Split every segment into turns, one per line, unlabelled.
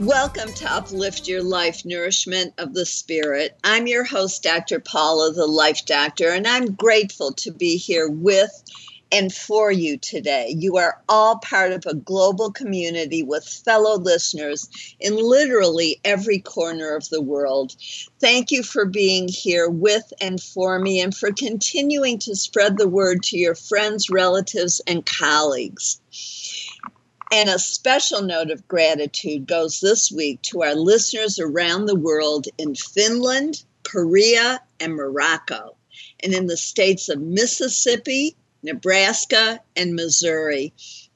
Welcome to Uplift Your Life Nourishment of the Spirit. I'm your host, Dr. Paula, the Life Doctor, and I'm grateful to be here with and for you today. You are all part of a global community with fellow listeners in literally every corner of the world. Thank you for being here with and for me and for continuing to spread the word to your friends, relatives, and colleagues. And a special note of gratitude goes this week to our listeners around the world in Finland, Korea, and Morocco, and in the states of Mississippi, Nebraska, and Missouri.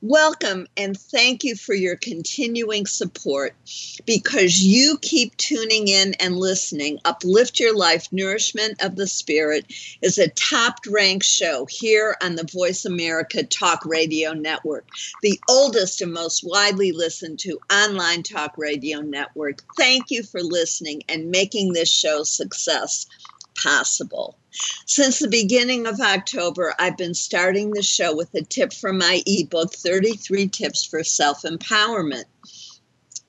Welcome and thank you for your continuing support because you keep tuning in and listening. Uplift Your Life Nourishment of the Spirit is a top ranked show here on the Voice America Talk Radio Network, the oldest and most widely listened to online talk radio network. Thank you for listening and making this show success possible. Since the beginning of October, I've been starting the show with a tip from my ebook 33 Tips for Self Empowerment.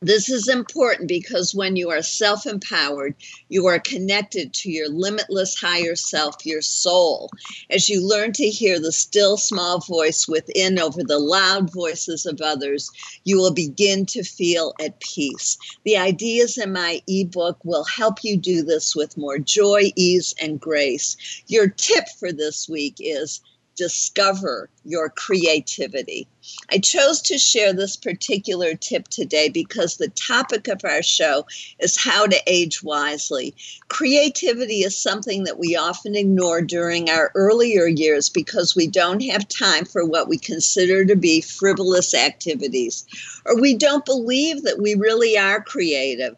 This is important because when you are self empowered, you are connected to your limitless higher self, your soul. As you learn to hear the still small voice within over the loud voices of others, you will begin to feel at peace. The ideas in my ebook will help you do this with more joy, ease, and grace. Your tip for this week is discover your creativity. I chose to share this particular tip today because the topic of our show is how to age wisely. Creativity is something that we often ignore during our earlier years because we don't have time for what we consider to be frivolous activities, or we don't believe that we really are creative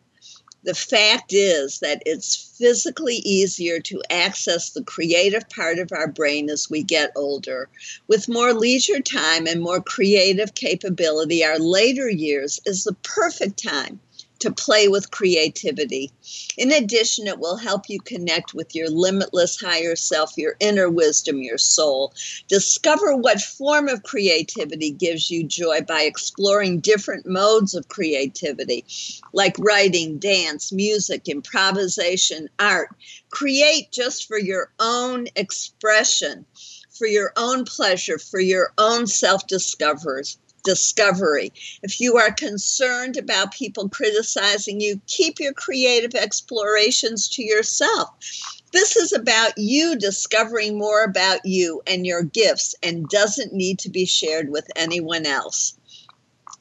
the fact is that it's physically easier to access the creative part of our brain as we get older. With more leisure time and more creative capability, our later years is the perfect time to play with creativity. In addition, it will help you connect with your limitless higher self, your inner wisdom, your soul. Discover what form of creativity gives you joy by exploring different modes of creativity, like writing, dance, music, improvisation, art. Create just for your own expression, for your own pleasure, for your own self discoveries discovery. If you are concerned about people criticizing you, keep your creative explorations to yourself. This is about you discovering more about you and your gifts and doesn't need to be shared with anyone else.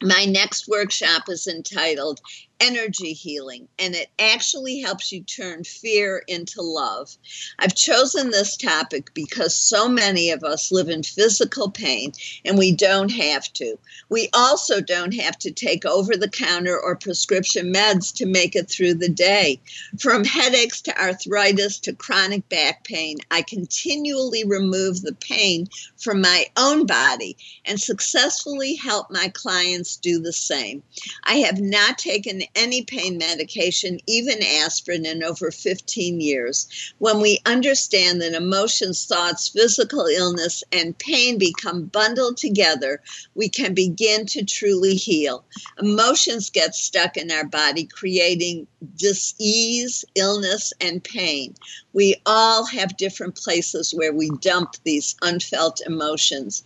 My next workshop is entitled energy healing, and it actually helps you turn fear into love. I've chosen this topic because so many of us live in physical pain and we don't have to. We also don't have to take over the counter or prescription meds to make it through the day. From headaches to arthritis to chronic back pain, I continually remove the pain from my own body and successfully help my clients do the same. I have not taken any pain medication, even aspirin, in over 15 years. When we understand that emotions, thoughts, physical illness, and pain become bundled together, we can begin to truly heal. Emotions get stuck in our body, creating disease, illness, and pain. We all have different places where we dump these unfelt emotions.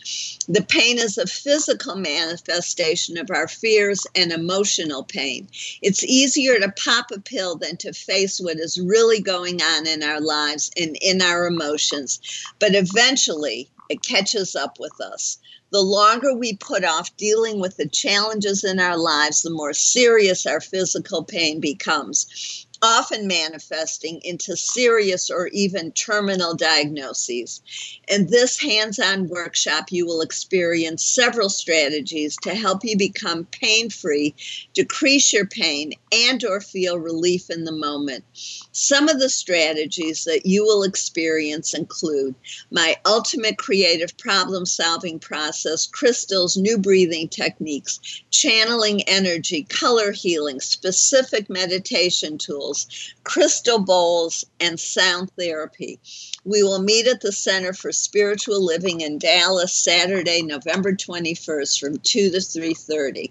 The pain is a physical manifestation of our fears and emotional pain. It's easier to pop a pill than to face what is really going on in our lives and in our emotions. But eventually, it catches up with us. The longer we put off dealing with the challenges in our lives, the more serious our physical pain becomes often manifesting into serious or even terminal diagnoses. In this hands on workshop, you will experience several strategies to help you become pain free, decrease your pain, and or feel relief in the moment. Some of the strategies that you will experience include my ultimate creative problem solving process, crystals, new breathing techniques, channeling energy, color healing, specific meditation tools, crystal bowls, and sound therapy. We will meet at the Center for Spiritual Living in Dallas Saturday, November 21st from 2 to 3:30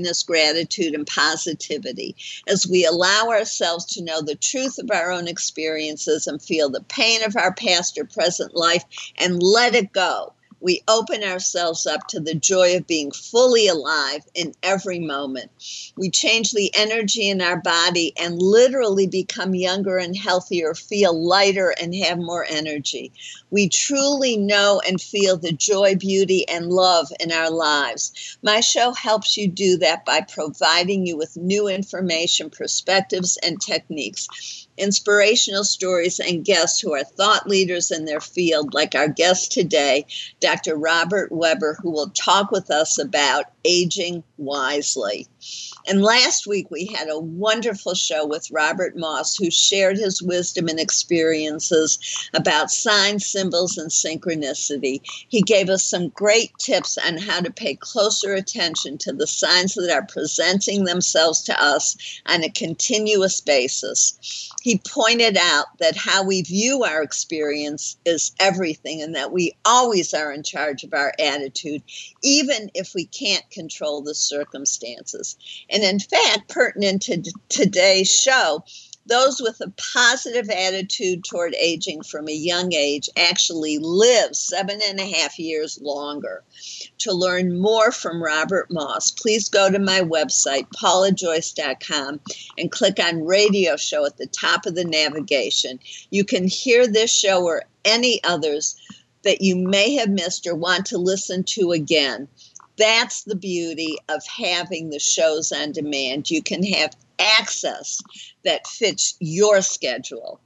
happiness, gratitude, and positivity as we allow ourselves to know the truth of our own experiences and feel the pain of our past or present life and let it go we open ourselves up to the joy of being fully alive in every moment. We change the energy in our body and literally become younger and healthier, feel lighter, and have more energy. We truly know and feel the joy, beauty, and love in our lives. My show helps you do that by providing you with new information, perspectives, and techniques inspirational stories, and guests who are thought leaders in their field, like our guest today, Dr. Robert Weber, who will talk with us about aging wisely. And last week we had a wonderful show with Robert Moss, who shared his wisdom and experiences about signs, symbols, and synchronicity. He gave us some great tips on how to pay closer attention to the signs that are presenting themselves to us on a continuous basis. He pointed out that how we view our experience is everything and that we always are in charge of our attitude, even if we can't control the circumstances. And in fact, pertinent to today's show, those with a positive attitude toward aging from a young age actually live seven and a half years longer. To learn more from Robert Moss, please go to my website, paulajoyce.com, and click on radio show at the top of the navigation. You can hear this show or any others that you may have missed or want to listen to again. That's the beauty of having the shows on demand. You can have access that fits your schedule.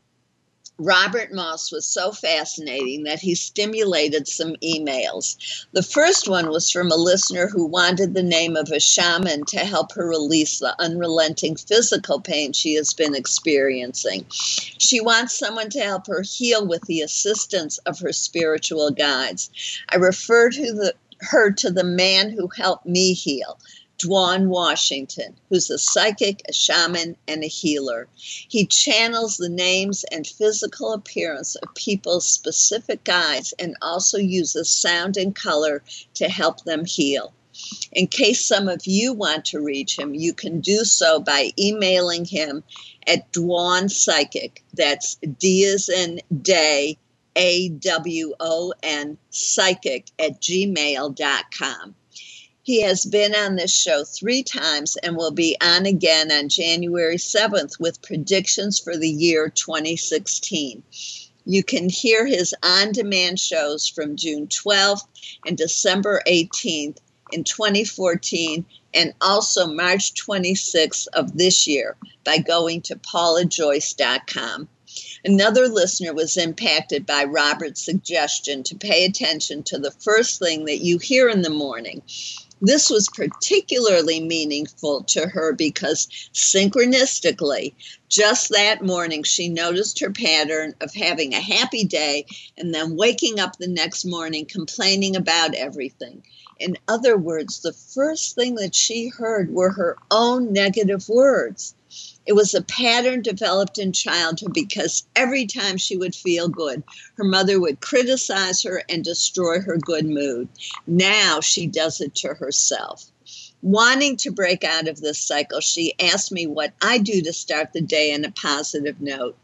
Robert Moss was so fascinating that he stimulated some emails. The first one was from a listener who wanted the name of a shaman to help her release the unrelenting physical pain she has been experiencing. She wants someone to help her heal with the assistance of her spiritual guides. I refer to her to the man who helped me heal, Dawon Washington, who's a psychic, a shaman, and a healer. He channels the names and physical appearance of people's specific guides and also uses sound and color to help them heal. In case some of you want to reach him, you can do so by emailing him at Dawon Psychic. That's D as in day, A W O N psychic at gmail.com. He has been on this show three times and will be on again on January 7th with predictions for the year 2016. You can hear his on demand shows from June 12th and December 18th in 2014 and also March 26th of this year by going to paulajoyce.com. Another listener was impacted by Robert's suggestion to pay attention to the first thing that you hear in the morning. This was particularly meaningful to her because synchronistically, just that morning, she noticed her pattern of having a happy day and then waking up the next morning complaining about everything. In other words, the first thing that she heard were her own negative words. It was a pattern developed in childhood because every time she would feel good, her mother would criticize her and destroy her good mood. Now she does it to herself. Wanting to break out of this cycle, she asked me what I do to start the day in a positive note.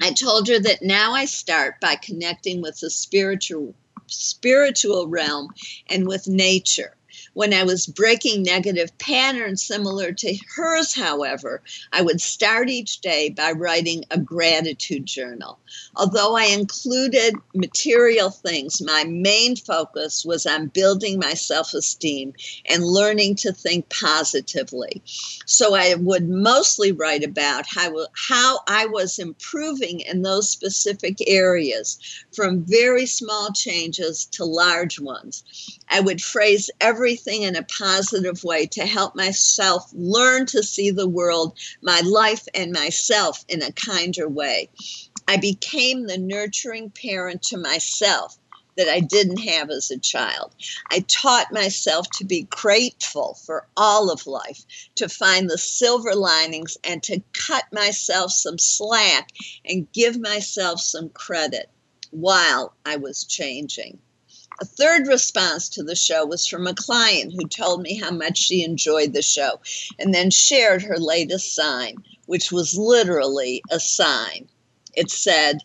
I told her that now I start by connecting with the spiritual spiritual realm and with nature. When I was breaking negative patterns similar to hers, however, I would start each day by writing a gratitude journal. Although I included material things, my main focus was on building my self esteem and learning to think positively. So I would mostly write about how, how I was improving in those specific areas, from very small changes to large ones. I would phrase everything everything in a positive way to help myself learn to see the world, my life, and myself in a kinder way. I became the nurturing parent to myself that I didn't have as a child. I taught myself to be grateful for all of life, to find the silver linings, and to cut myself some slack and give myself some credit while I was changing. A third response to the show was from a client who told me how much she enjoyed the show and then shared her latest sign, which was literally a sign. It said,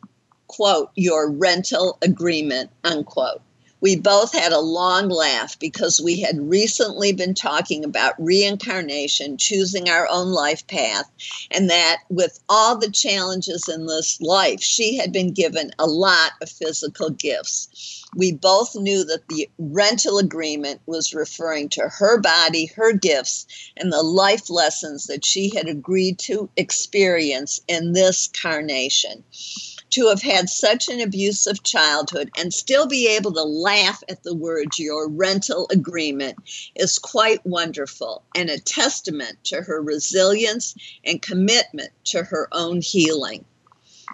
quote, your rental agreement, unquote we both had a long laugh because we had recently been talking about reincarnation, choosing our own life path, and that with all the challenges in this life, she had been given a lot of physical gifts. We both knew that the rental agreement was referring to her body, her gifts, and the life lessons that she had agreed to experience in this carnation to have had such an abusive childhood and still be able to laugh at the words your rental agreement is quite wonderful and a testament to her resilience and commitment to her own healing.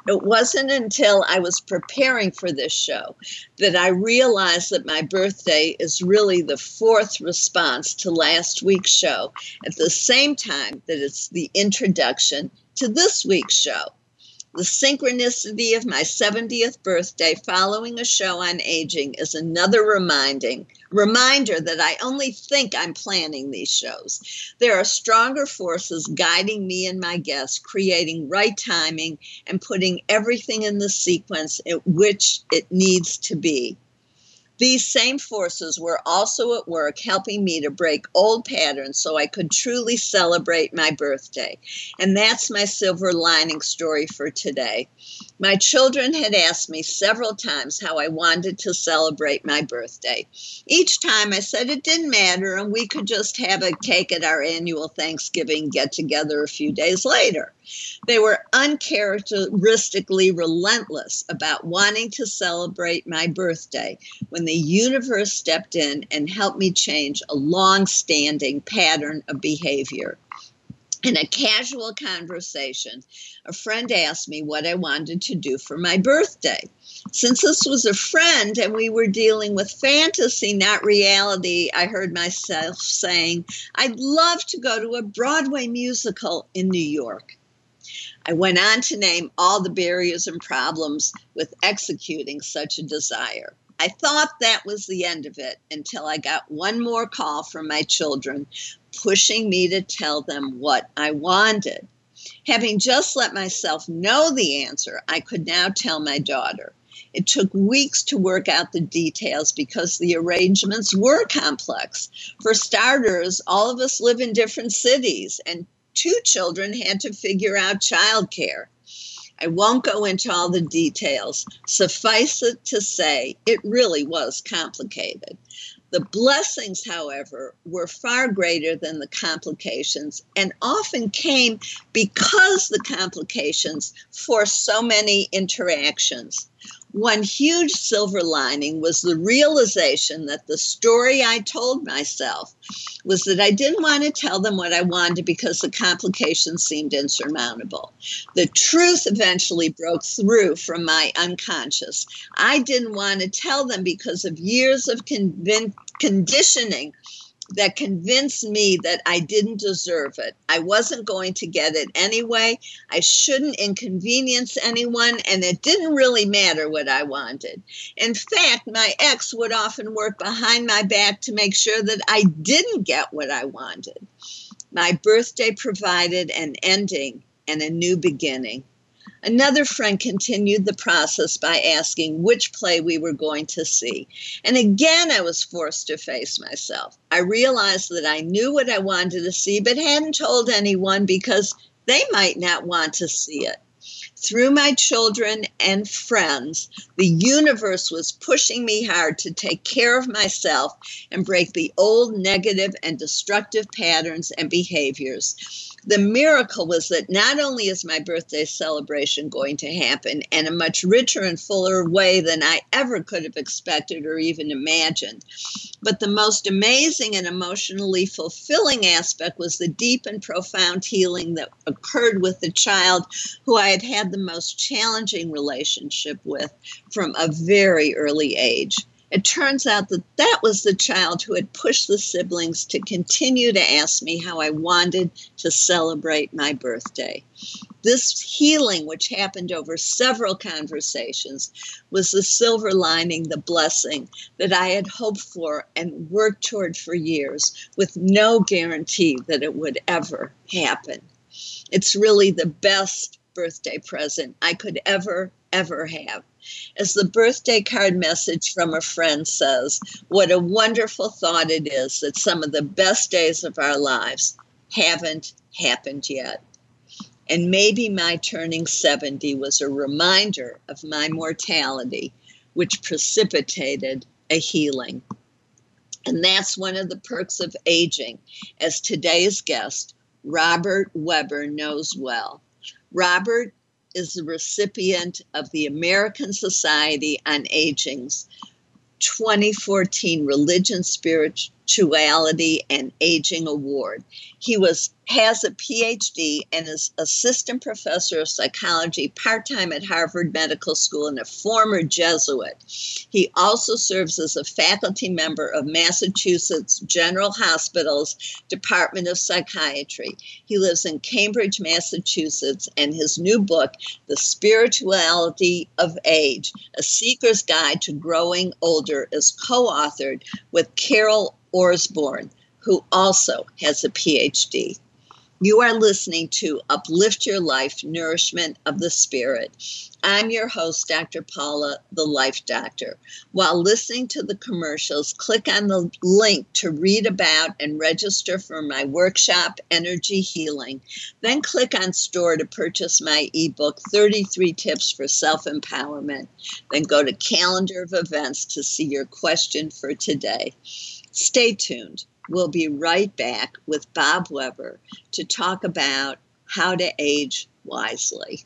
It wasn't until I was preparing for this show that I realized that my birthday is really the fourth response to last week's show, at the same time that it's the introduction to this week's show. The synchronicity of my 70th birthday following a show on aging is another reminding reminder that I only think I'm planning these shows. There are stronger forces guiding me and my guests, creating right timing and putting everything in the sequence at which it needs to be. These same forces were also at work helping me to break old patterns so I could truly celebrate my birthday. And that's my silver lining story for today. My children had asked me several times how I wanted to celebrate my birthday. Each time I said it didn't matter and we could just have a cake at our annual Thanksgiving get together a few days later. They were uncharacteristically relentless about wanting to celebrate my birthday when the universe stepped in and helped me change a long standing pattern of behavior. In a casual conversation, a friend asked me what I wanted to do for my birthday. Since this was a friend and we were dealing with fantasy, not reality, I heard myself saying, I'd love to go to a Broadway musical in New York. I went on to name all the barriers and problems with executing such a desire. I thought that was the end of it until I got one more call from my children pushing me to tell them what I wanted. Having just let myself know the answer, I could now tell my daughter. It took weeks to work out the details because the arrangements were complex. For starters, all of us live in different cities, and two children had to figure out childcare. I won't go into all the details. Suffice it to say, it really was complicated. The blessings, however, were far greater than the complications and often came because the complications forced so many interactions. One huge silver lining was the realization that the story I told myself was that I didn't want to tell them what I wanted because the complications seemed insurmountable. The truth eventually broke through from my unconscious. I didn't want to tell them because of years of conditioning that convinced me that I didn't deserve it. I wasn't going to get it anyway. I shouldn't inconvenience anyone, and it didn't really matter what I wanted. In fact, my ex would often work behind my back to make sure that I didn't get what I wanted. My birthday provided an ending and a new beginning. Another friend continued the process by asking which play we were going to see. And again, I was forced to face myself. I realized that I knew what I wanted to see, but hadn't told anyone because they might not want to see it. Through my children and friends, the universe was pushing me hard to take care of myself and break the old negative and destructive patterns and behaviors. The miracle was that not only is my birthday celebration going to happen in a much richer and fuller way than I ever could have expected or even imagined, but the most amazing and emotionally fulfilling aspect was the deep and profound healing that occurred with the child who I had had the most challenging relationship with from a very early age. It turns out that that was the child who had pushed the siblings to continue to ask me how I wanted to celebrate my birthday. This healing, which happened over several conversations, was the silver lining, the blessing that I had hoped for and worked toward for years with no guarantee that it would ever happen. It's really the best birthday present I could ever, ever have. As the birthday card message from a friend says, what a wonderful thought it is that some of the best days of our lives haven't happened yet. And maybe my turning 70 was a reminder of my mortality, which precipitated a healing. And that's one of the perks of aging, as today's guest, Robert Weber, knows well. Robert is the recipient of the American Society on Aging's 2014 Religion, Spirituality, and Aging Award. He was has a PhD and is assistant professor of psychology part time at Harvard Medical School and a former Jesuit. He also serves as a faculty member of Massachusetts General Hospital's Department of Psychiatry. He lives in Cambridge, Massachusetts, and his new book, The Spirituality of Age A Seeker's Guide to Growing Older, is co authored with Carol Orsborn who also has a PhD. You are listening to Uplift Your Life Nourishment of the Spirit. I'm your host, Dr. Paula, the Life Doctor. While listening to the commercials, click on the link to read about and register for my workshop, Energy Healing. Then click on Store to purchase my ebook, 33 Tips for Self Empowerment. Then go to Calendar of Events to see your question for today. Stay tuned. We'll be right back with Bob Weber to talk about how to age wisely.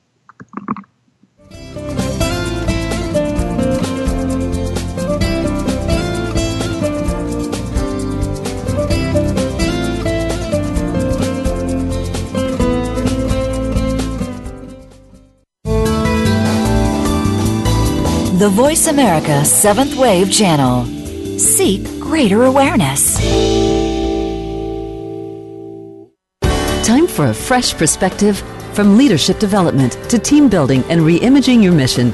The Voice America Seventh Wave Channel. Seek greater awareness.
Time for a fresh perspective from leadership development to team building and reimagining your mission.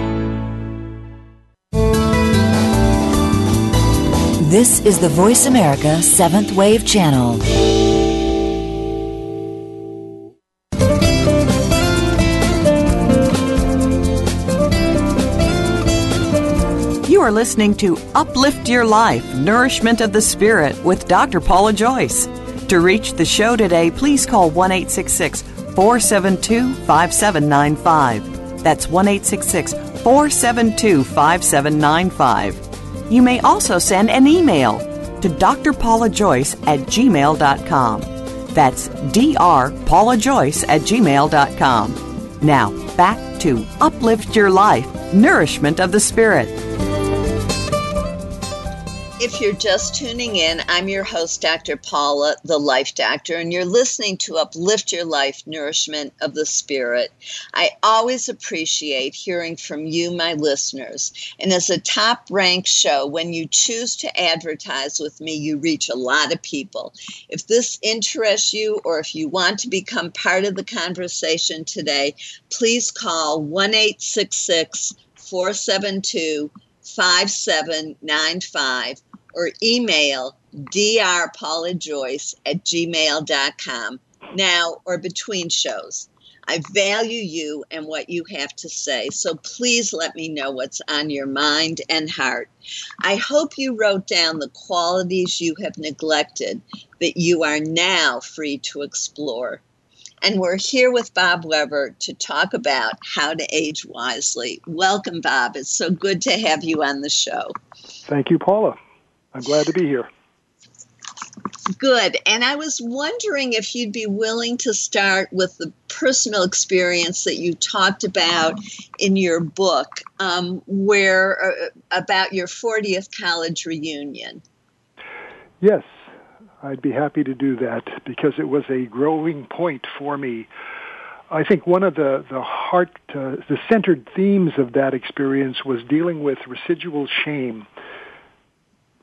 This is the Voice America Seventh Wave Channel.
You are listening to Uplift Your Life Nourishment of the Spirit with Dr. Paula Joyce. To reach the show today, please call 1 472 5795. That's 1 472 5795 you may also send an email to drpaulajoyce at gmail.com. That's drpaulajoyce at gmail.com. Now, back to Uplift Your Life, Nourishment of the Spirit.
If you're just tuning in, I'm your host, Dr. Paula, the Life Doctor, and you're listening to Uplift Your Life Nourishment of the Spirit. I always appreciate hearing from you, my listeners. And as a top ranked show, when you choose to advertise with me, you reach a lot of people. If this interests you or if you want to become part of the conversation today, please call 1 472 5795 or email drpaulajoyce at gmail.com now or between shows. I value you and what you have to say, so please let me know what's on your mind and heart. I hope you wrote down the qualities you have neglected that you are now free to explore. And we're here with Bob Weber to talk about how to age wisely. Welcome, Bob. It's so good to have you on the show.
Thank you, Paula. I'm glad to be here.
Good. And I was wondering if you'd be willing to start with the personal experience that you talked about in your book, um, where uh, about your 40th college reunion.
Yes, I'd be happy to do that because it was a growing point for me. I think one of the the heart, uh, the centered themes of that experience was dealing with residual shame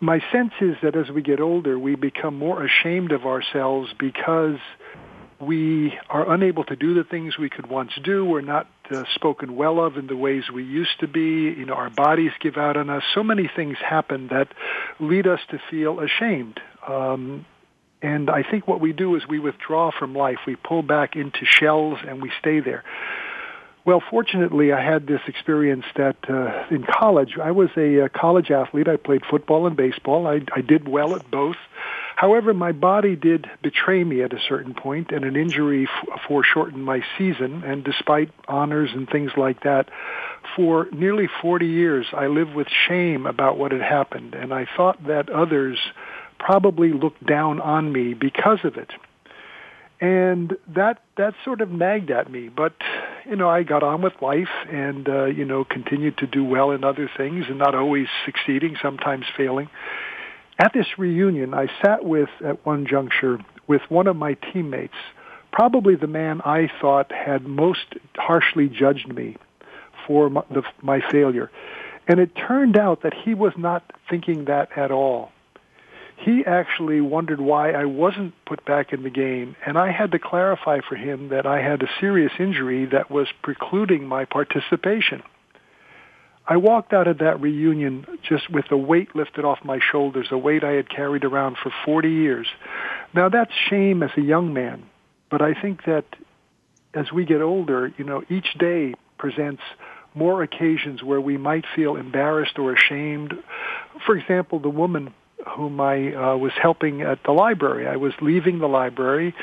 my sense is that as we get older, we become more ashamed of ourselves because we are unable to do the things we could once do. We're not uh, spoken well of in the ways we used to be. You know, our bodies give out on us. So many things happen that lead us to feel ashamed. Um, and I think what we do is we withdraw from life. We pull back into shells and we stay there. Well, fortunately, I had this experience that uh, in college, I was a, a uh, college athlete. I played football and baseball. I, I did well at both. However, my body did betray me at a certain point, and an injury f- foreshortened my season. And despite honors and things like that, for nearly 40 years, I lived with shame about what had happened, and I thought that others probably looked down on me because of it. And that that sort of nagged at me. But you know i got on with life and uh, you know continued to do well in other things and not always succeeding sometimes failing at this reunion i sat with at one juncture with one of my teammates probably the man i thought had most harshly judged me for my, the, my failure and it turned out that he was not thinking that at all he actually wondered why I wasn't put back in the game, and I had to clarify for him that I had a serious injury that was precluding my participation. I walked out of that reunion just with a weight lifted off my shoulders, a weight I had carried around for 40 years. Now that's shame as a young man, but I think that as we get older, you know, each day presents more occasions where we might feel embarrassed or ashamed. For example, the woman whom I uh, was helping at the library. I was leaving the library.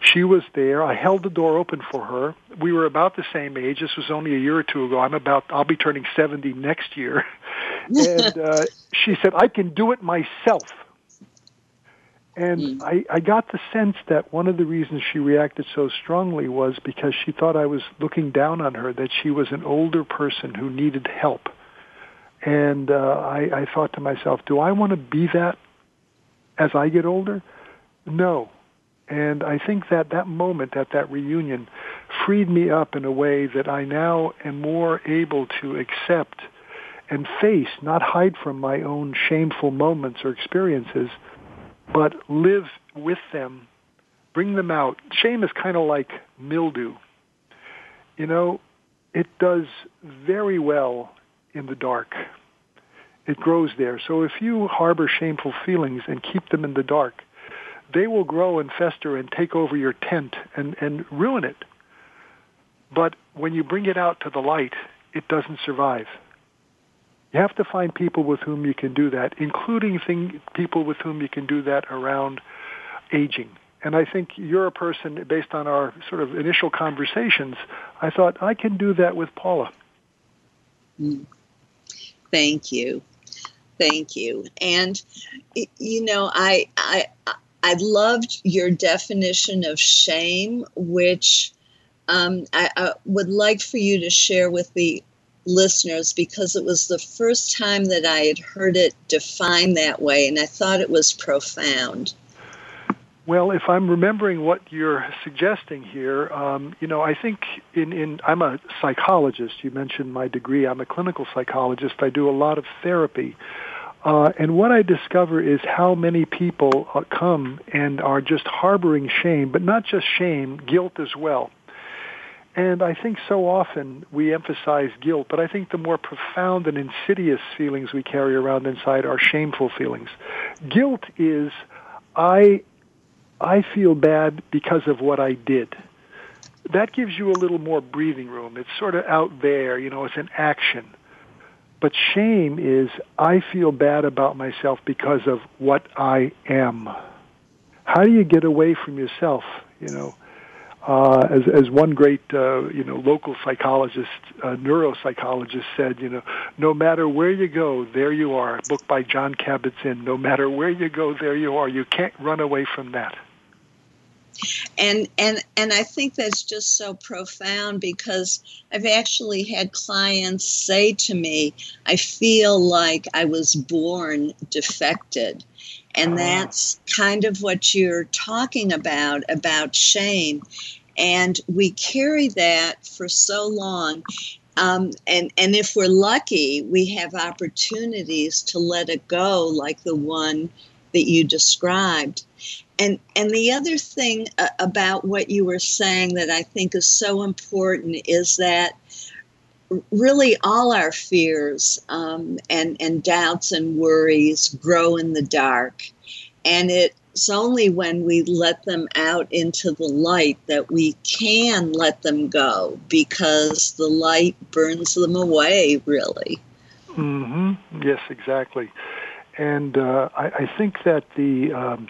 She was there. I held the door open for her. We were about the same age. This was only a year or two ago. I'm about, I'll be turning 70 next year. and uh, she said, I can do it myself. And mm. I, I got the sense that one of the reasons she reacted so strongly was because she thought I was looking down on her, that she was an older person who needed help And uh, I, I thought to myself, do I want to be that as I get older? No. And I think that that moment at that reunion freed me up in a way that I now am more able to accept and face, not hide from my own shameful moments or experiences, but live with them, bring them out. Shame is kind of like mildew. You know, it does very well in the dark. It grows there. So if you harbor shameful feelings and keep them in the dark, they will grow and fester and take over your tent and, and ruin it. But when you bring it out to the light, it doesn't survive. You have to find people with whom you can do that, including thing, people with whom you can do that around aging. And I think you're a person, based on our sort of initial conversations, I thought I can do that with Paula.
Mm. Thank you. Thank you. And, you know, I, I, I loved your definition of shame, which um, I, I, would like for you to share with the listeners because it was the first time that I had heard it defined that way, and I thought it was profound.
Well, if I'm remembering what you're suggesting here, um, you know, I think in, in I'm a psychologist. You mentioned my degree. I'm a clinical psychologist. I do a lot of therapy. Uh, and what I discover is how many people uh, come and are just harboring shame, but not just shame, guilt as well. And I think so often we emphasize guilt, but I think the more profound and insidious feelings we carry around inside are shameful feelings. Guilt is, I, I feel bad because of what I did. That gives you a little more breathing room. It's sort of out there, you know, it's an action. But shame is, I feel bad about myself because of what I am. How do you get away from yourself, you know? uh, as as one great uh, you know local psychologist, uh, neuropsychologist said, you know, no matter where you go, there you are. A book by Jon Kabat-Zinn. No matter where you go, there you are. You can't run away from that.
And and and I think that's just so profound because I've actually had clients say to me, "I feel like I was born defected." And ah. that's kind of what you're talking about, about shame. And we carry that for so long. Um, and, and if we're lucky, we have opportunities to let it go, like the one that you described. And, and the other thing uh, about what you were saying that I think is so important is that really all our fears um, and, and doubts and worries grow in the dark. And it's only when we let them out into the light that we can let them go because the light burns them away, really.
Mm-hmm. Yes, exactly. And uh, I, I, think that the. Um,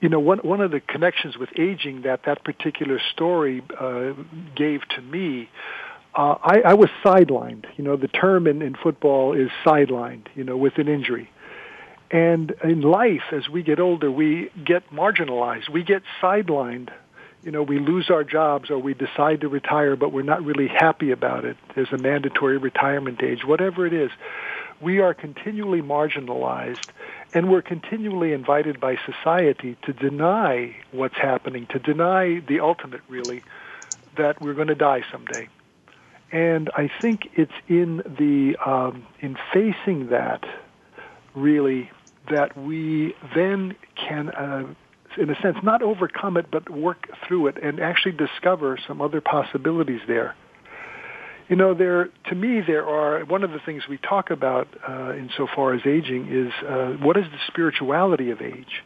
you know, one one of the connections with aging that that particular story uh, gave to me uh, I, I was sidelined. You know, the term in, in football is sidelined, you know, with an injury. And in life, as we get older, we get marginalized. We get sidelined. You know, we lose our jobs or we decide to retire, but we're not really happy about it. There's a mandatory retirement age, whatever it is. We are continually marginalized and we're continually invited by society to deny what's happening, to deny the ultimate, really, that we're going to die someday. And I think it's in the um, in facing that really that we then can, uh, in a sense, not overcome it, but work through it and actually discover some other possibilities there. You know, there to me there are one of the things we talk about uh, insofar as aging is uh, what is the spirituality of age.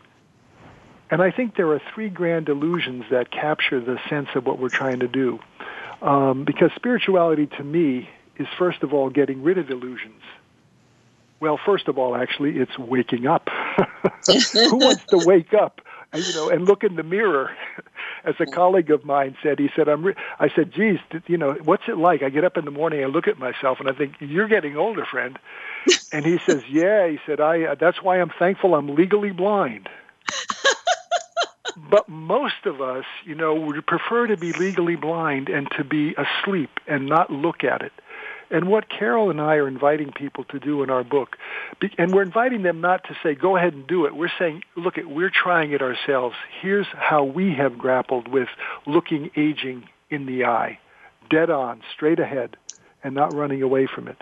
And I think there are three grand illusions that capture the sense of what we're trying to do. Um, because spirituality to me is first of all getting rid of illusions. Well, first of all, actually, it's waking up. Who wants to wake up, you know, and look in the mirror? As a colleague of mine said, he said, "I'm." Re-, I said, "Geez, you know, what's it like? I get up in the morning, I look at myself, and I think you're getting older, friend." And he says, "Yeah," he said, "I. Uh, that's why I'm thankful I'm legally blind." but most of us, you know, would prefer to be legally blind and to be asleep and not look at it. And what Carol and I are inviting people to do in our book, and we're inviting them not to say, go ahead and do it. We're saying, look, we're trying it ourselves. Here's how we have grappled with looking aging in the eye, dead on, straight ahead, and not running away from it.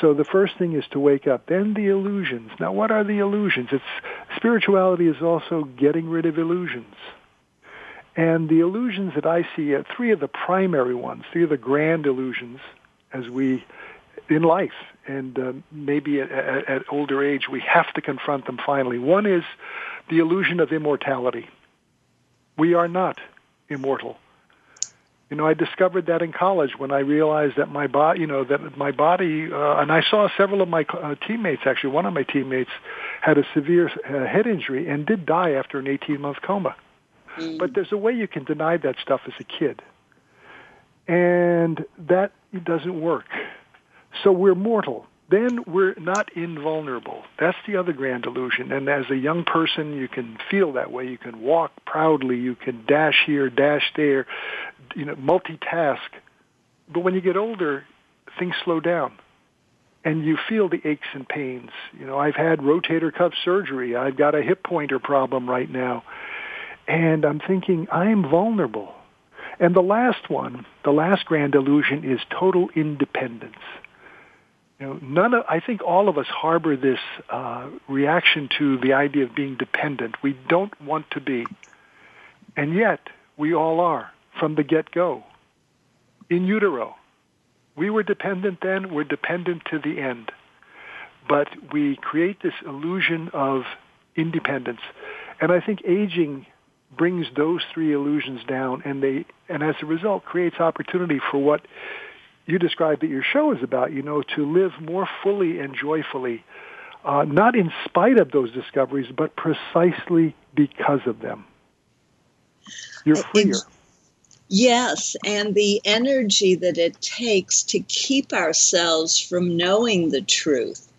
So the first thing is to wake up. Then the illusions. Now, what are the illusions? It's spirituality is also getting rid of illusions. And the illusions that I see, are three of the primary ones, three of the grand illusions, as we in life, and uh, maybe at, at, at older age, we have to confront them finally. One is the illusion of immortality. We are not immortal. You know, I discovered that in college when I realized that my body, you know, that my body, uh, and I saw several of my uh, teammates, actually, one of my teammates had a severe uh, head injury and did die after an 18-month coma. Mm. But there's a way you can deny that stuff as a kid. And that doesn't work. So we're mortal then we're not invulnerable. That's the other grand illusion. And as a young person, you can feel that way. You can walk proudly. You can dash here, dash there, you know, multitask. But when you get older, things slow down. And you feel the aches and pains. You know, I've had rotator cuff surgery. I've got a hip pointer problem right now. And I'm thinking, I'm vulnerable. And the last one, the last grand illusion is total independence. You know, none of, I think all of us harbor this uh, reaction to the idea of being dependent. We don't want to be. And yet, we all are from the get-go. In utero, we were dependent then, we're dependent to the end. But we create this illusion of independence. And I think aging brings those three illusions down and they and as a result creates opportunity for what you described that your show is about, you know, to live more fully and joyfully, uh, not in spite of those discoveries, but precisely because of them. You're freer.
Yes, and the energy that it takes to keep ourselves from knowing the truth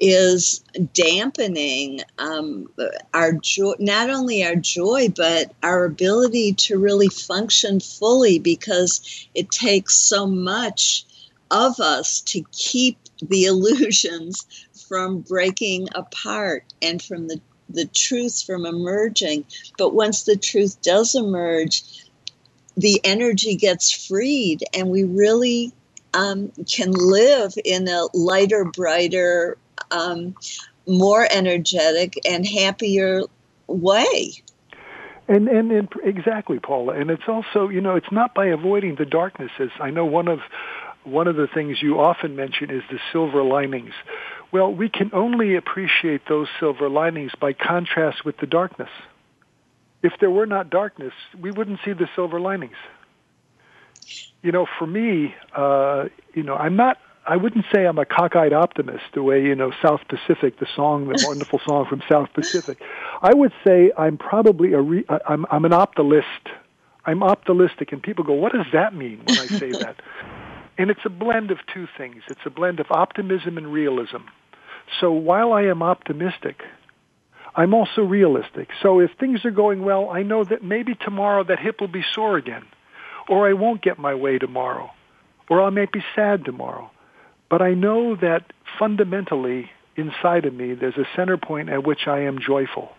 is dampening um, our joy, not only our joy, but our ability to really function fully because it takes so much of us to keep the illusions from breaking apart and from the, the truth from emerging. But once the truth does emerge, the energy gets freed and we really um, can live in a lighter, brighter, um, more energetic and happier way.
And, and and exactly, Paula. And it's also, you know, it's not by avoiding the darknesses. I know one of one of the things you often mention is the silver linings. Well, we can only appreciate those silver linings by contrast with the darkness. If there were not darkness, we wouldn't see the silver linings. You know, for me, uh, you know, I'm not I wouldn't say I'm a cockeyed optimist the way, you know, South Pacific, the song, the wonderful song from South Pacific. I would say I'm probably a re, I'm, I'm an optimist. I'm optimistic, and people go, what does that mean when I say that? and it's a blend of two things. It's a blend of optimism and realism. So while I am optimistic, I'm also realistic. So if things are going well, I know that maybe tomorrow that hip will be sore again, or I won't get my way tomorrow, or I might be sad tomorrow. But I know that fundamentally inside of me, there's a center point at which I am joyful.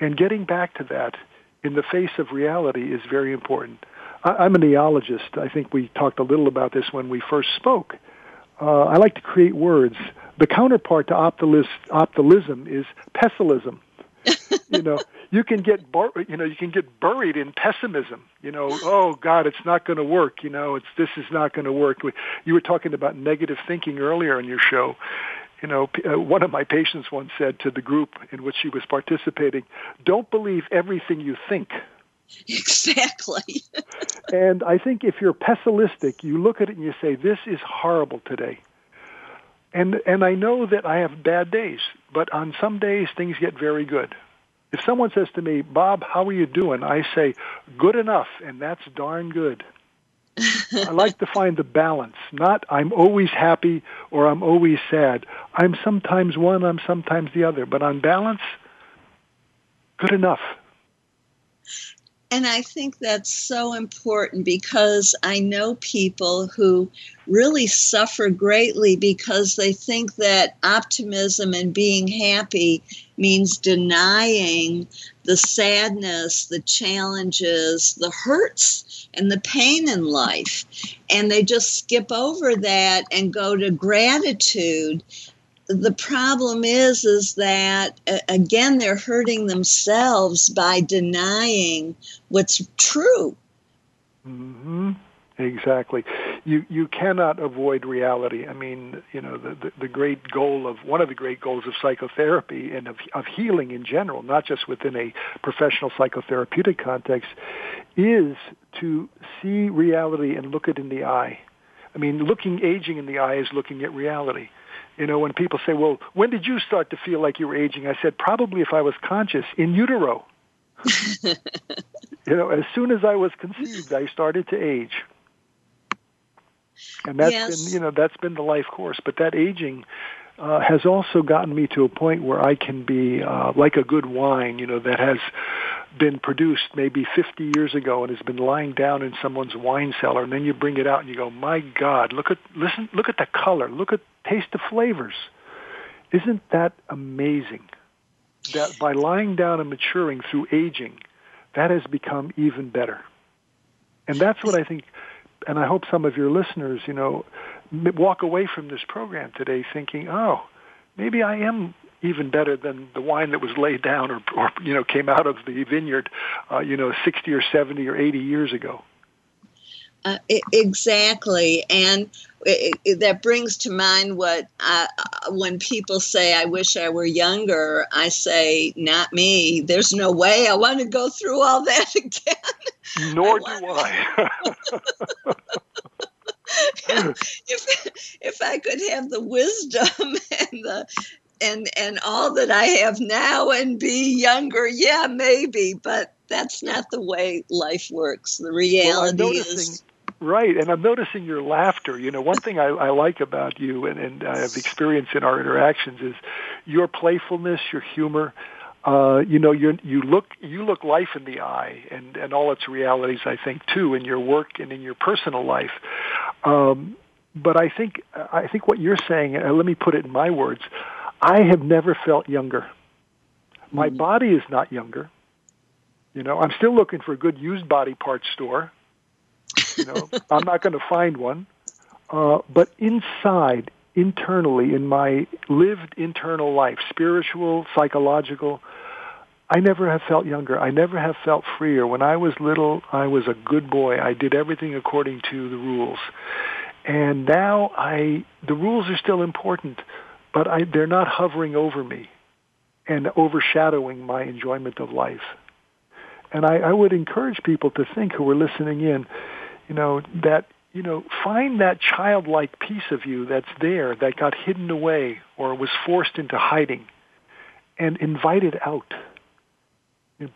And getting back to that in the face of reality is very important. I, am a neologist. I think we talked a little about this when we first spoke. Uh, I like to create words. The counterpart to optimism is pessimism. you know, you can get bur- you know you can get buried in pessimism. You know, oh God, it's not going to work. You know, it's this is not going to work. You were talking about negative thinking earlier in your show. You know, uh, one of my patients once said to the group in which she was participating, "Don't believe everything you think."
Exactly.
and I think if you're pessimistic, you look at it and you say, "This is horrible today." And and I know that I have bad days, but on some days things get very good. If someone says to me, Bob, how are you doing? I say, good enough, and that's darn good. I like to find the balance, not I'm always happy or I'm always sad. I'm sometimes one, I'm sometimes the other, but on balance, good enough.
And I think that's so important because I know people who really suffer greatly because they think that optimism and being happy means denying the sadness, the challenges, the hurts, and the pain in life. And they just skip over that and go to gratitude the problem is is that again they're hurting themselves by denying what's true.
Mm-hmm. exactly. You you cannot avoid reality. I mean you know the, the, the great goal of one of the great goals of psychotherapy and of, of healing in general not just within a professional psychotherapeutic context is to see reality and look it in the eye. I mean looking aging in the eye is looking at reality you know, when people say, well, when did you start to feel like you were aging? I said, probably if I was conscious, in utero. you know, as soon as I was conceived, I started to age. And that's yes. been, you know, that's been the life course. But that aging uh, has also gotten me to a point where I can be uh, like a good wine, you know, that has been produced maybe 50 years ago and has been lying down in someone's wine cellar, and then you bring it out and you go, "My God, look at listen, look at the color, look at taste the flavors." Isn't that amazing? That by lying down and maturing through aging, that has become even better. And that's what I think, and I hope some of your listeners, you know, walk away from this program today thinking, "Oh, maybe I am even better than the wine that was laid down or, or you know came out of the vineyard, uh, you know, 60 or 70 or 80 years ago.
Uh, exactly, and it, it, that brings to mind what I, uh, when people say, "I wish I were younger." I say, "Not me. There's no way I want to go through all that again."
Nor I do I.
if if I could have the wisdom and the and and all that I have now and be younger, yeah, maybe, but that's not the way life works. The reality well, is
right, and I'm noticing your laughter. You know, one thing I, I like about you, and, and I have experienced in our interactions, is your playfulness, your humor. Uh, you know, you you look you look life in the eye, and and all its realities. I think too in your work and in your personal life. Um, but I think I think what you're saying. Uh, let me put it in my words. I have never felt younger. My mm-hmm. body is not younger. You know, I'm still looking for a good used body parts store. You know, I'm not going to find one. Uh, but inside, internally, in my lived internal life, spiritual, psychological, I never have felt younger. I never have felt freer. When I was little, I was a good boy. I did everything according to the rules. And now I, the rules are still important, but I, they're not hovering over me and overshadowing my enjoyment of life. And I, I would encourage people to think who are listening in, you know, that, you know, find that childlike piece of you that's there that got hidden away or was forced into hiding and invite it out.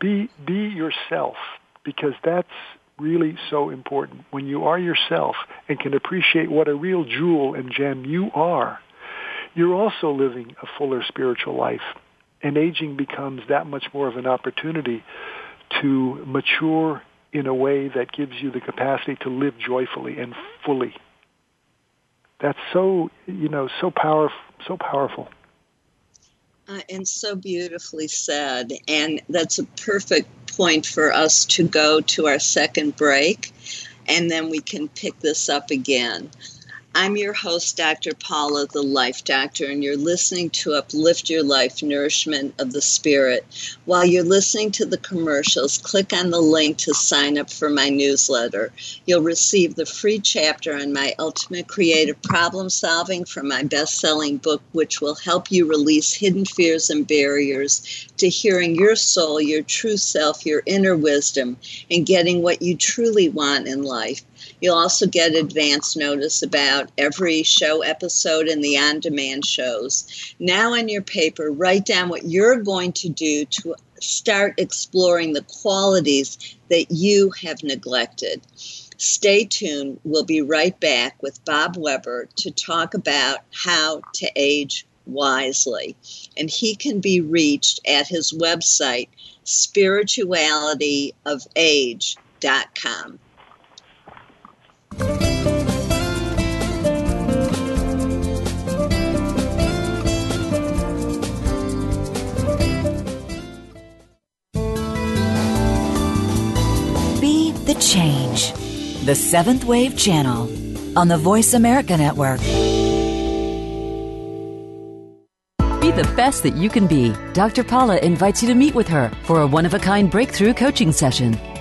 Be, be yourself because that's really so important. When you are yourself and can appreciate what a real jewel and gem you are, you're also living a fuller spiritual life. And aging becomes that much more of an opportunity to mature in a way that gives you the capacity to live joyfully and fully. That's so, you know, so powerful, so powerful.
Uh, and so beautifully said. And that's a perfect point for us to go to our second break, and then we can pick this up again. I'm your host, Dr. Paula, the Life Doctor, and you're listening to Uplift Your Life Nourishment of the Spirit. While you're listening to the commercials, click on the link to sign up for my newsletter. You'll receive the free chapter on my ultimate creative problem solving from my best selling book, which will help you release hidden fears and barriers to hearing your soul, your true self, your inner wisdom, and getting what you truly want in life. You'll also get advance notice about every show episode and the on demand shows. Now, on your paper, write down what you're going to do to start exploring the qualities that you have neglected. Stay tuned. We'll be right back with Bob Weber to talk about how to age wisely. And he can be reached at his website, spiritualityofage.com.
Be the change. The Seventh Wave Channel on the Voice America Network.
Be the best that you can be. Dr. Paula invites you to meet with her for a one of a kind breakthrough coaching session.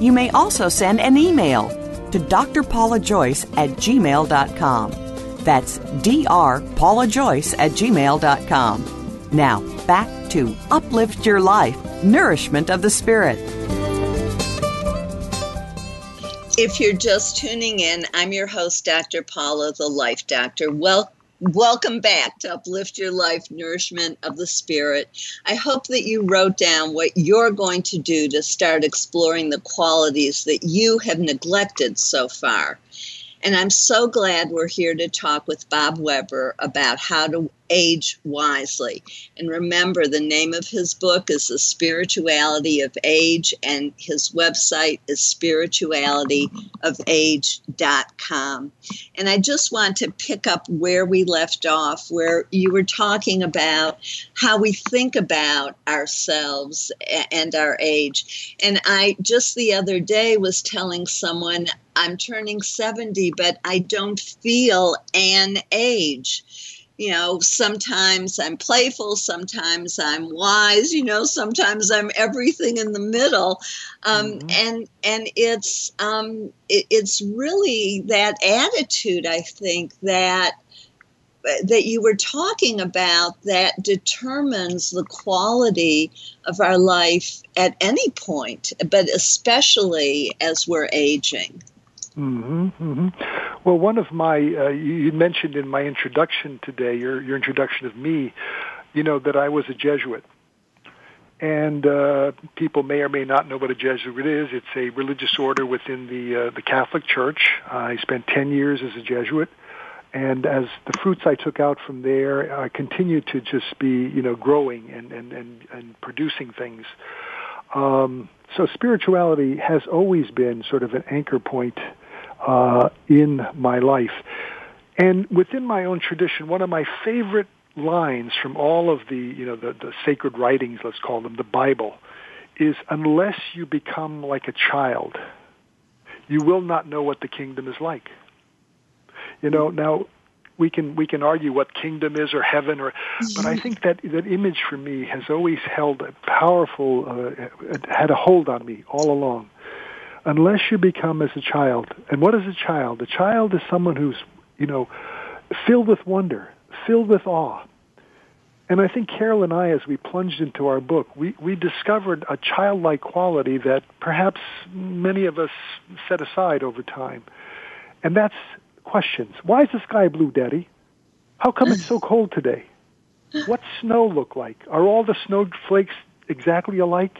You may also send an email to drpaulajoyce at gmail.com. That's drpaulajoyce at gmail.com. Now, back to Uplift Your Life Nourishment of the Spirit.
If you're just tuning in, I'm your host, Dr. Paula, the Life Doctor. Well, welcome back to Uplift Your Life Nourishment of the Spirit. I hope that you wrote down what you're going to do to start exploring the qualities that you have neglected so far. And I'm so glad we're here to talk with Bob Weber about how to age wisely. And remember, the name of his book is The Spirituality of Age, and his website is spiritualityofage.com. And I just want to pick up where we left off, where you were talking about how we think about ourselves and our age. And I just the other day was telling someone, I'm turning 70, but I don't feel an age you know sometimes i'm playful sometimes i'm wise you know sometimes i'm everything in the middle um, mm-hmm. and and it's um, it, it's really that attitude i think that that you were talking about that determines the quality of our life at any point but especially as we're aging
Mm-hmm, mm-hmm. Well, one of my uh, you mentioned in my introduction today, your your introduction of me, you know that I was a Jesuit, and uh, people may or may not know what a Jesuit is. It's a religious order within the uh, the Catholic Church. I spent ten years as a Jesuit, and as the fruits I took out from there, I continue to just be you know growing and and and, and producing things. Um, so spirituality has always been sort of an anchor point uh, in my life. And within my own tradition, one of my favorite lines from all of the, you know, the, the sacred writings, let's call them, the Bible, is unless you become like a child, you will not know what the kingdom is like. You know, now we can we can argue what kingdom is or heaven or but I think that that image for me has always held a powerful uh, had a hold on me all along unless you become as a child. And what is a child? A child is someone who's, you know, filled with wonder, filled with awe. And I think Carol and I, as we plunged into our book, we, we discovered a childlike quality that perhaps many of us set aside over time. And that's questions. Why is the sky blue, Daddy? How come it's so cold today? What's snow look like? Are all the snowflakes exactly alike?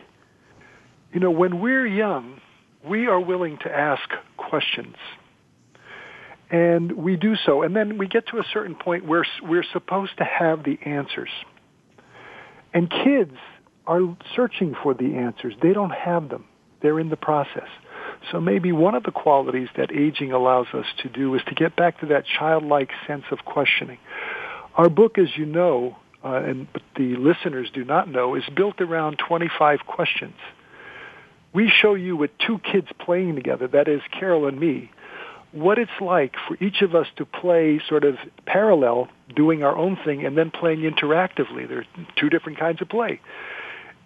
You know, when we're young, we are willing to ask questions. And we do so. And then we get to a certain point where we're supposed to have the answers. And kids are searching for the answers. They don't have them. They're in the process. So maybe one of the qualities that aging allows us to do is to get back to that childlike sense of questioning. Our book, as you know, uh, and the listeners do not know, is built around 25 questions. We show you with two kids playing together, that is Carol and me, what it's like for each of us to play sort of parallel, doing our own thing, and then playing interactively. There are two different kinds of play.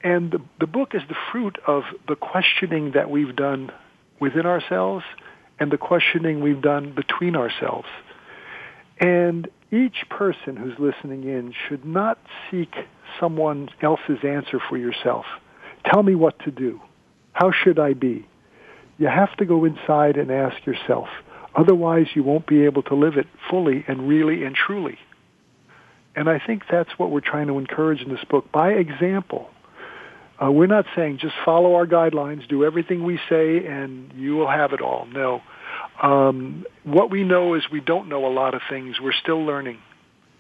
And the, the book is the fruit of the questioning that we've done within ourselves and the questioning we've done between ourselves. And each person who's listening in should not seek someone else's answer for yourself. Tell me what to do. How should I be? You have to go inside and ask yourself. Otherwise, you won't be able to live it fully and really and truly. And I think that's what we're trying to encourage in this book by example. Uh, we're not saying just follow our guidelines, do everything we say, and you will have it all. No. Um, what we know is we don't know a lot of things. We're still learning.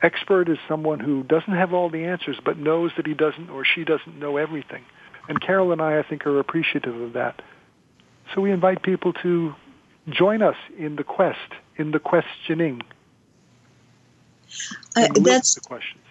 Expert is someone who doesn't have all the answers, but knows that he doesn't or she doesn't know everything. And Carol and I, I think, are appreciative of that. So we invite people to join us in the quest, in the questioning.
Uh, that's
the questions.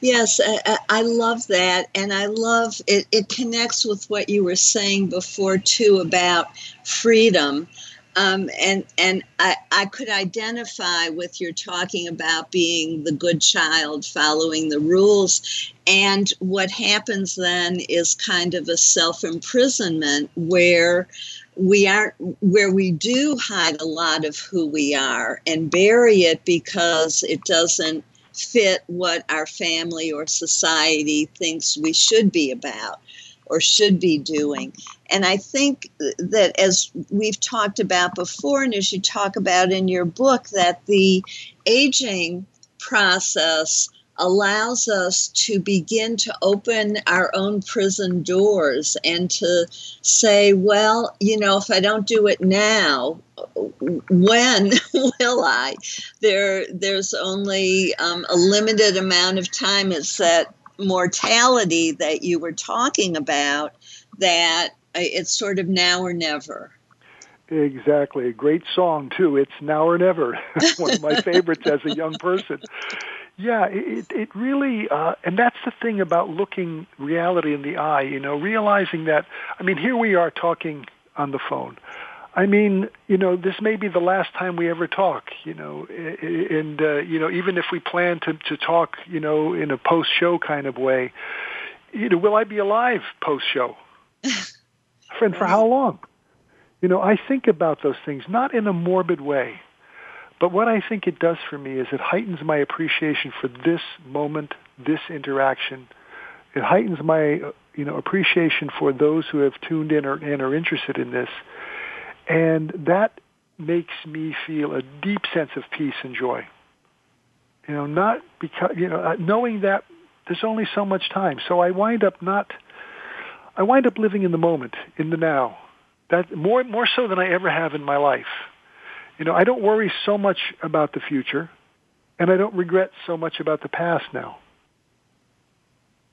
Yes, I, I, love that, and I love it. It connects with what you were saying before too about freedom, um, and and I, I could identify with your talking about being the good child, following the rules, and what happens then is kind of a self imprisonment where we aren't where we do hide a lot of who we are and bury it because it doesn't fit what our family or society thinks we should be about or should be doing. And I think that as we've talked about before, and as you talk about in your book, that the aging process allows us to begin to open our own prison doors and to say, well, you know, if I don't do it now, when will I? There, there's only um, a limited amount of time. It's that mortality that you were talking about that it's sort of now or never.
Exactly. A great song, too. It's Now or Never. One of my favorites as a young person. Yeah, it it really, uh, and that's the thing about looking reality in the eye. You know, realizing that. I mean, here we are talking on the phone. I mean, you know, this may be the last time we ever talk. You know, and uh, you know, even if we plan to to talk, you know, in a post show kind of way, you know, will I be alive post show? Friend, for how long? You know, I think about those things not in a morbid way but what I think it does for me is it heightens my appreciation for this moment, this interaction. It heightens my you know appreciation for those who have tuned in or, and are interested in this, and that makes me feel a deep sense of peace and joy. You know, not because you know uh, knowing that there's only so much time, so I wind up not. I wind up living in the moment, in the now. That more more so than I ever have in my life. You know, I don't worry so much about the future, and I don't regret so much about the past now.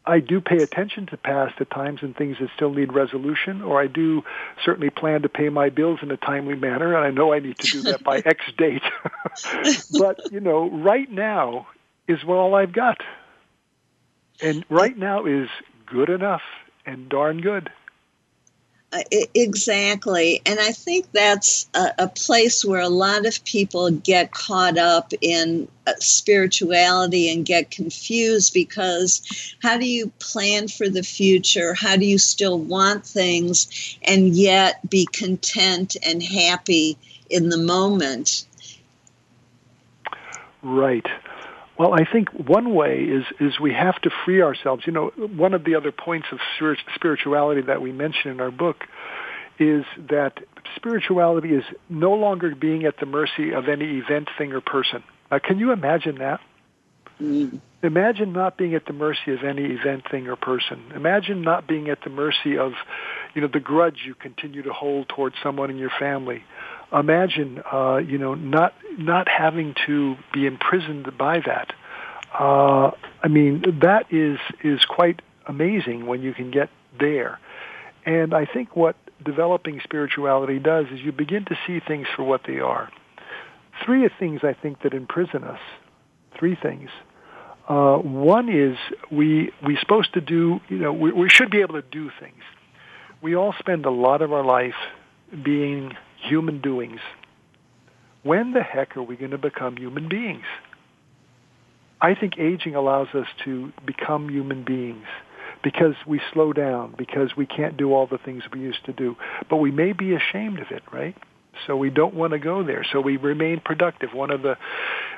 I do pay attention to past at times and things that still need resolution, or I do certainly plan to pay my bills in a timely manner, and I know I need to do that by X date. but, you know, right now is all I've got. And right now is good enough and darn good.
Uh, exactly. And I think that's a, a, place where a lot of people get caught up in uh, spirituality and get confused because how do you plan for the future? How do you still want things and yet be content and happy in the moment?
Right. Well, I think one way is is we have to free ourselves. You know, one of the other points of spirituality that we mention in our book is that spirituality is no longer being at the mercy of any event, thing, or person. Uh, can you imagine that? Mm. Imagine not being at the mercy of any event, thing, or person. Imagine not being at the mercy of, you know, the grudge you continue to hold towards someone in your family. Imagine, uh, you know, not not having to be imprisoned by that. Uh, I mean, that is is quite amazing when you can get there. And I think what developing spirituality does is you begin to see things for what they are. Three things I think that imprison us. Three things. Uh, one is we we're supposed to do. You know, we, we should be able to do things. We all spend a lot of our life being human doings. When the heck are we going to become human beings? I think aging allows us to become human beings because we slow down, because we can't do all the things we used to do. But we may be ashamed of it, right? So we don't want to go there. So we remain productive. One of the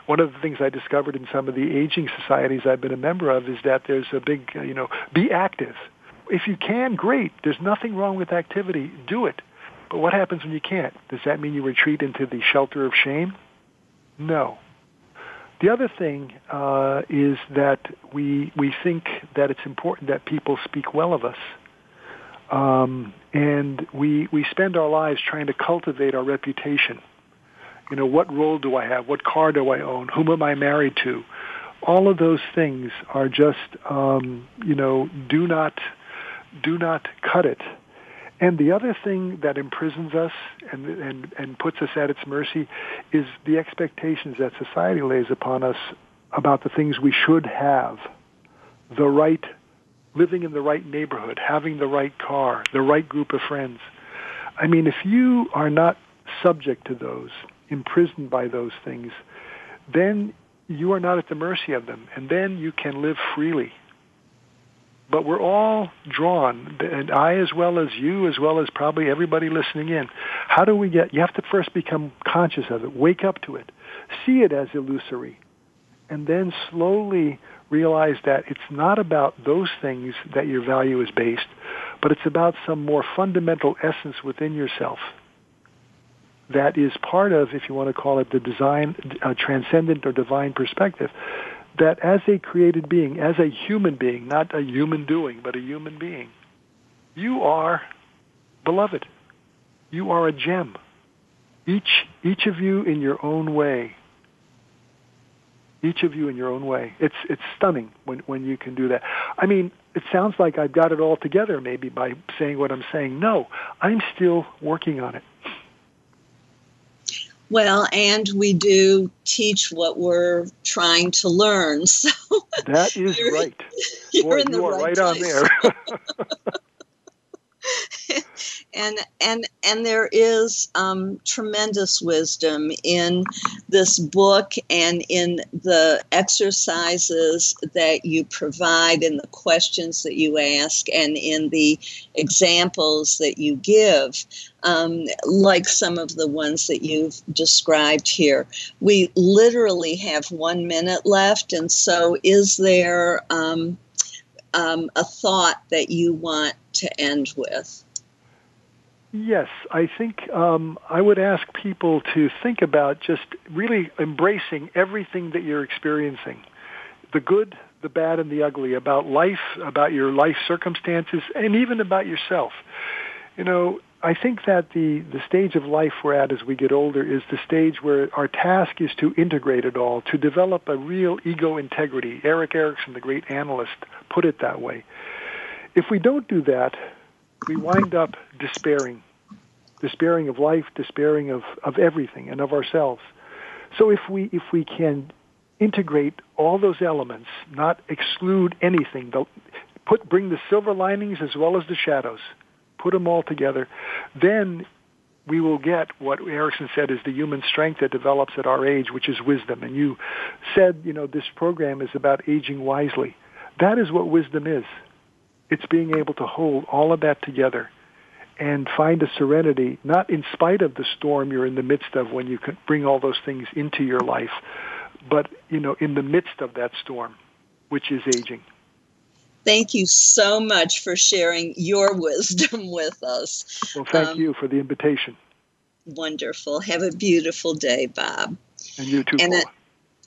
one of the things I discovered in some of the aging societies I've been a member of is that there's a big, you know, be active. If you can, great. There's nothing wrong with activity. Do it. But what happens when you can't? Does that mean you retreat into the shelter of shame? No. The other thing uh, is that we we think that it's important that people speak well of us, um, and we we spend our lives trying to cultivate our reputation. You know, what role do I have? What car do I own? Whom am I married to? All of those things are just um, you know do not do not cut it and the other thing that imprisons us and, and, and puts us at its mercy is the expectations that society lays upon us about the things we should have. The right, living in the right neighborhood, having the right car, the right group of friends. I mean, if you are not subject to those, imprisoned by those things, then you are not at the mercy of them. And then you can live freely but we're all drawn, and I as well as you, as well as probably everybody listening in. How do we get? You have to first become conscious of it, wake up to it, see it as illusory, and then slowly realize that it's not about those things that your value is based, but it's about some more fundamental essence within yourself that is part of, if you want to call it the design, uh, transcendent or divine perspective that as a created being, as a human being, not a human doing, but a human being, you are beloved. You are a gem. Each, each of you in your own way. Each of you in your own way. It's, it's stunning when, when you can do that. I mean, it sounds like I've got it all together maybe by saying what I'm saying. No, I'm still working on it.
Well, and we do teach what we're trying to learn. So
that is
you're,
right.
You're
Boy,
in the
you are
right,
right on there.
and and and there is um, tremendous wisdom in this book and in the exercises that you provide and the questions that you ask and in the examples that you give um, like some of the ones that you've described here. We literally have one minute left and so is there um, um a thought that you want to end with
Yes, I think um, I would ask people to think about just really embracing everything that you're experiencing the good, the bad, and the ugly about life, about your life circumstances, and even about yourself. You know, I think that the, the stage of life we're at as we get older is the stage where our task is to integrate it all, to develop a real ego integrity. Erik Erikson, the great analyst, put it that way. If we don't do that, we wind up despairing, despairing of life, despairing of, of everything and of ourselves. So if we if we can integrate all those elements, not exclude anything, put bring the silver linings as well as the shadows, put them all together, then we will get what Erikson said is the human strength that develops at our age, which is wisdom. And you said, you know, this program is about aging wisely. That is what wisdom is. It's being able to hold all of that together and find a serenity, not in spite of the storm you're in the midst of when you can bring all those things into your life, but, you know, in the midst of that storm, which is aging.
Thank you so much for sharing your wisdom with us.
Well, thank um, you for the invitation.
Wonderful. Have a beautiful day, Bob.
And you too, and, uh,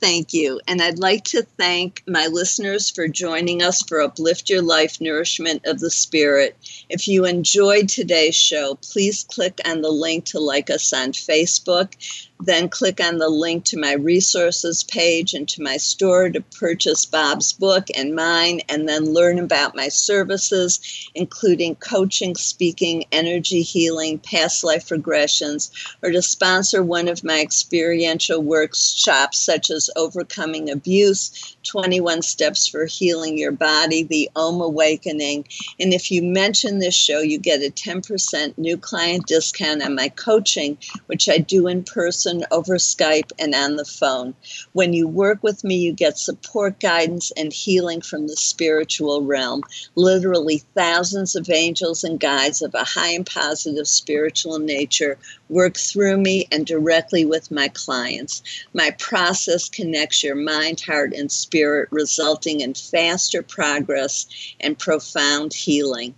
Thank you. And I'd like to thank my listeners for joining us for Uplift Your Life Nourishment of the Spirit. If you enjoyed today's show, please click on the link to like us on Facebook then click on the link to my resources page and to my store to purchase Bob's book and mine, and then learn about my services, including coaching, speaking, energy healing, past life regressions, or to sponsor one of my experiential workshops, such as Overcoming Abuse, 21 Steps for Healing Your Body, The Om Awakening. And if you mention this show, you get a 10% new client discount on my coaching, which I do in person person over Skype and on the phone. When you work with me, you get support, guidance, and healing from the spiritual realm. Literally, thousands of angels and guides of a high and positive spiritual nature work through me and directly with my clients. My process connects your mind, heart, and spirit, resulting in faster progress and profound healing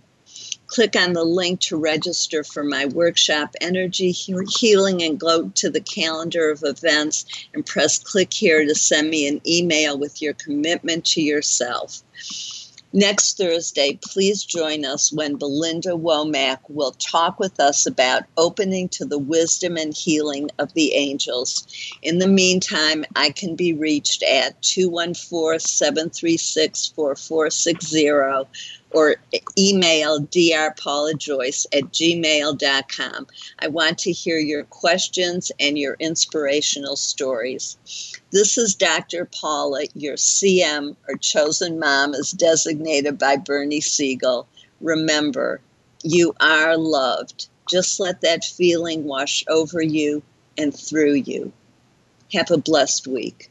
click on the link to register for my workshop, Energy Healing, and go to the calendar of events and press click here to send me an email with your commitment to yourself. Next Thursday, please join us when Belinda Womack will talk with us about opening to the wisdom and healing of the angels. In the meantime, I can be reached at 214 736 4460 or email drpaulajoyce at gmail.com. I want to hear your questions and your inspirational stories. This is Dr. Paula, your CM or chosen mom, as designated by Bernie Siegel. Remember, you are loved. Just let that feeling wash over you and through you. Have a blessed week.